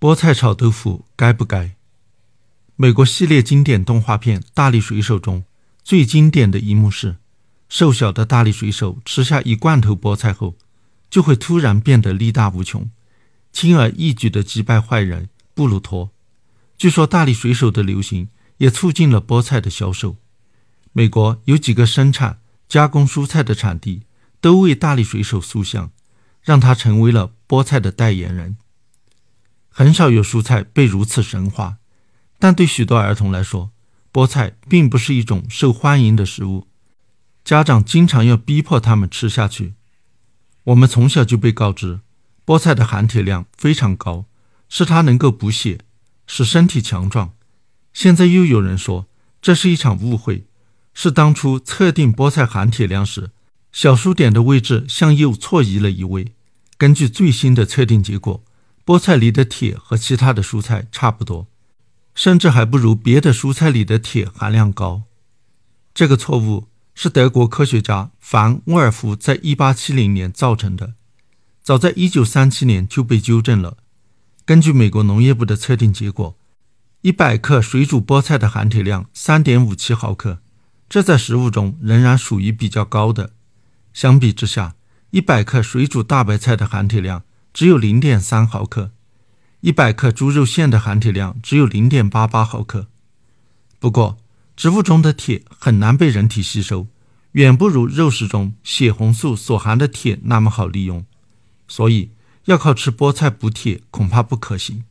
菠菜炒豆腐该不该？美国系列经典动画片《大力水手》中最经典的一幕是，瘦小的大力水手吃下一罐头菠菜后，就会突然变得力大无穷，轻而易举地击败坏人布鲁托。据说大力水手的流行也促进了菠菜的销售。美国有几个生产、加工蔬菜的产地都为大力水手塑像，让他成为了菠菜的代言人。很少有蔬菜被如此神化，但对许多儿童来说，菠菜并不是一种受欢迎的食物，家长经常要逼迫他们吃下去。我们从小就被告知，菠菜的含铁量非常高，是它能够补血，使身体强壮。现在又有人说这是一场误会，是当初测定菠菜含铁量时，小数点的位置向右错移了一位。根据最新的测定结果。菠菜里的铁和其他的蔬菜差不多，甚至还不如别的蔬菜里的铁含量高。这个错误是德国科学家凡沃尔夫在1870年造成的，早在1937年就被纠正了。根据美国农业部的测定结果，100克水煮菠菜的含铁量3.57毫克，这在食物中仍然属于比较高的。相比之下，100克水煮大白菜的含铁量。只有零点三毫克，一百克猪肉馅的含铁量只有零点八八毫克。不过，植物中的铁很难被人体吸收，远不如肉食中血红素所含的铁那么好利用，所以要靠吃菠菜补铁恐怕不可行。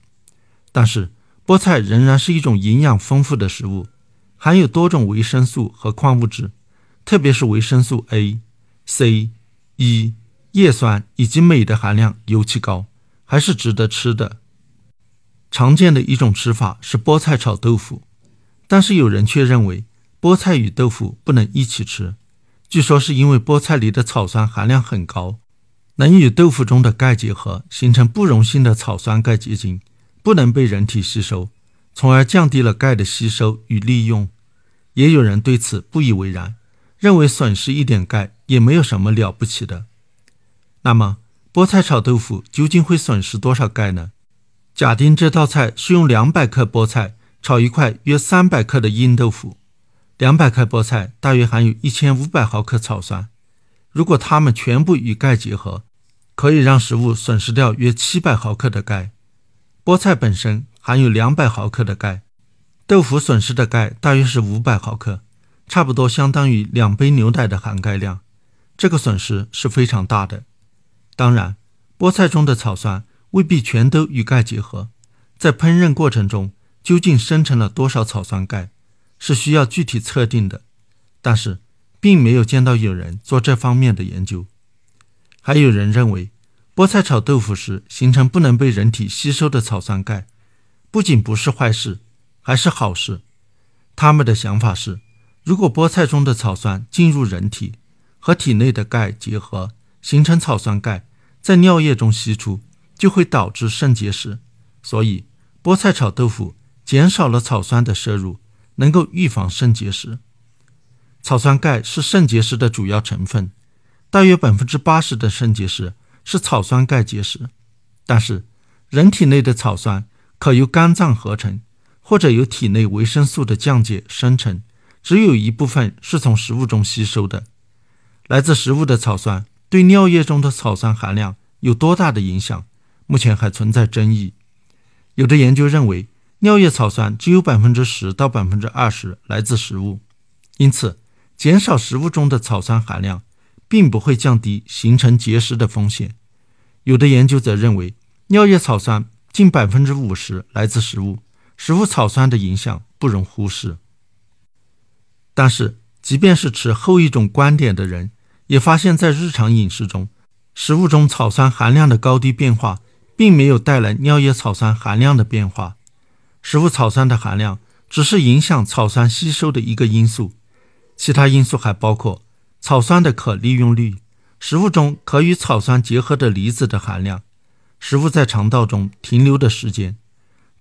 但是，菠菜仍然是一种营养丰富的食物，含有多种维生素和矿物质，特别是维生素 A、C、E。叶酸以及镁的含量尤其高，还是值得吃的。常见的一种吃法是菠菜炒豆腐，但是有人却认为菠菜与豆腐不能一起吃，据说是因为菠菜里的草酸含量很高，能与豆腐中的钙结合，形成不溶性的草酸钙结晶，不能被人体吸收，从而降低了钙的吸收与利用。也有人对此不以为然，认为损失一点钙也没有什么了不起的。那么，菠菜炒豆腐究竟会损失多少钙呢？假定这道菜是用两百克菠菜炒一块约三百克的硬豆腐，两百克菠菜大约含有一千五百毫克草酸。如果它们全部与钙结合，可以让食物损失掉约七百毫克的钙。菠菜本身含有两百毫克的钙，豆腐损失的钙大约是五百毫克，差不多相当于两杯牛奶的含钙量。这个损失是非常大的。当然，菠菜中的草酸未必全都与钙结合，在烹饪过程中究竟生成了多少草酸钙，是需要具体测定的。但是，并没有见到有人做这方面的研究。还有人认为，菠菜炒豆腐时形成不能被人体吸收的草酸钙，不仅不是坏事，还是好事。他们的想法是，如果菠菜中的草酸进入人体，和体内的钙结合，形成草酸钙。在尿液中析出，就会导致肾结石。所以，菠菜炒豆腐减少了草酸的摄入，能够预防肾结石。草酸钙是肾结石的主要成分，大约百分之八十的肾结石是草酸钙结石。但是，人体内的草酸可由肝脏合成，或者由体内维生素的降解生成，只有一部分是从食物中吸收的。来自食物的草酸。对尿液中的草酸含量有多大的影响，目前还存在争议。有的研究认为，尿液草酸只有百分之十到百分之二十来自食物，因此减少食物中的草酸含量，并不会降低形成结石的风险。有的研究则认为，尿液草酸近百分之五十来自食物，食物草酸的影响不容忽视。但是，即便是持后一种观点的人，也发现，在日常饮食中，食物中草酸含量的高低变化，并没有带来尿液草酸含量的变化。食物草酸的含量只是影响草酸吸收的一个因素，其他因素还包括草酸的可利用率、食物中可与草酸结合的离子的含量、食物在肠道中停留的时间、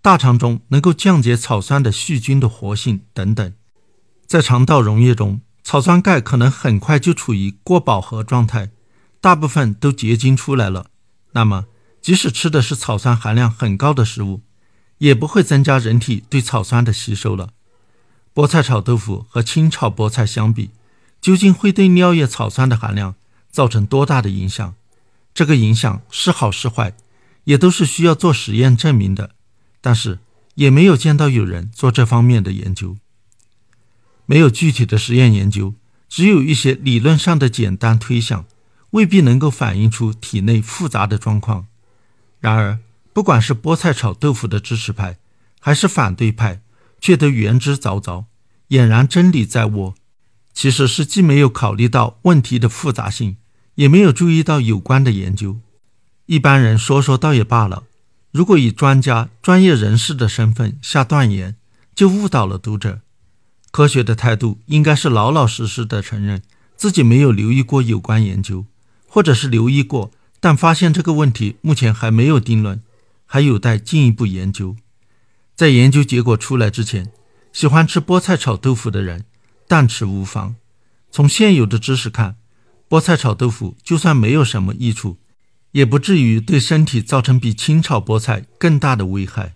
大肠中能够降解草酸的细菌的活性等等。在肠道溶液中。草酸钙可能很快就处于过饱和状态，大部分都结晶出来了。那么，即使吃的是草酸含量很高的食物，也不会增加人体对草酸的吸收了。菠菜炒豆腐和清炒菠菜相比，究竟会对尿液草酸的含量造成多大的影响？这个影响是好是坏，也都是需要做实验证明的。但是也没有见到有人做这方面的研究，没有具体的实验研究，只有一些理论上的简单推想，未必能够反映出体内复杂的状况。然而，不管是菠菜炒豆腐的支持派，还是反对派，却都言之凿凿，俨然真理在握。其实是既没有考虑到问题的复杂性，也没有注意到有关的研究。一般人说说倒也罢了，如果以专家、专业人士的身份下断言，就误导了读者。科学的态度应该是老老实实的承认自己没有留意过有关研究，或者是留意过，但发现这个问题目前还没有定论，还有待进一步研究。在研究结果出来之前，喜欢吃菠菜炒豆腐的人但吃无妨。从现有的知识看，菠菜炒豆腐就算没有什么益处，也不至于对身体造成比清炒菠菜更大的危害。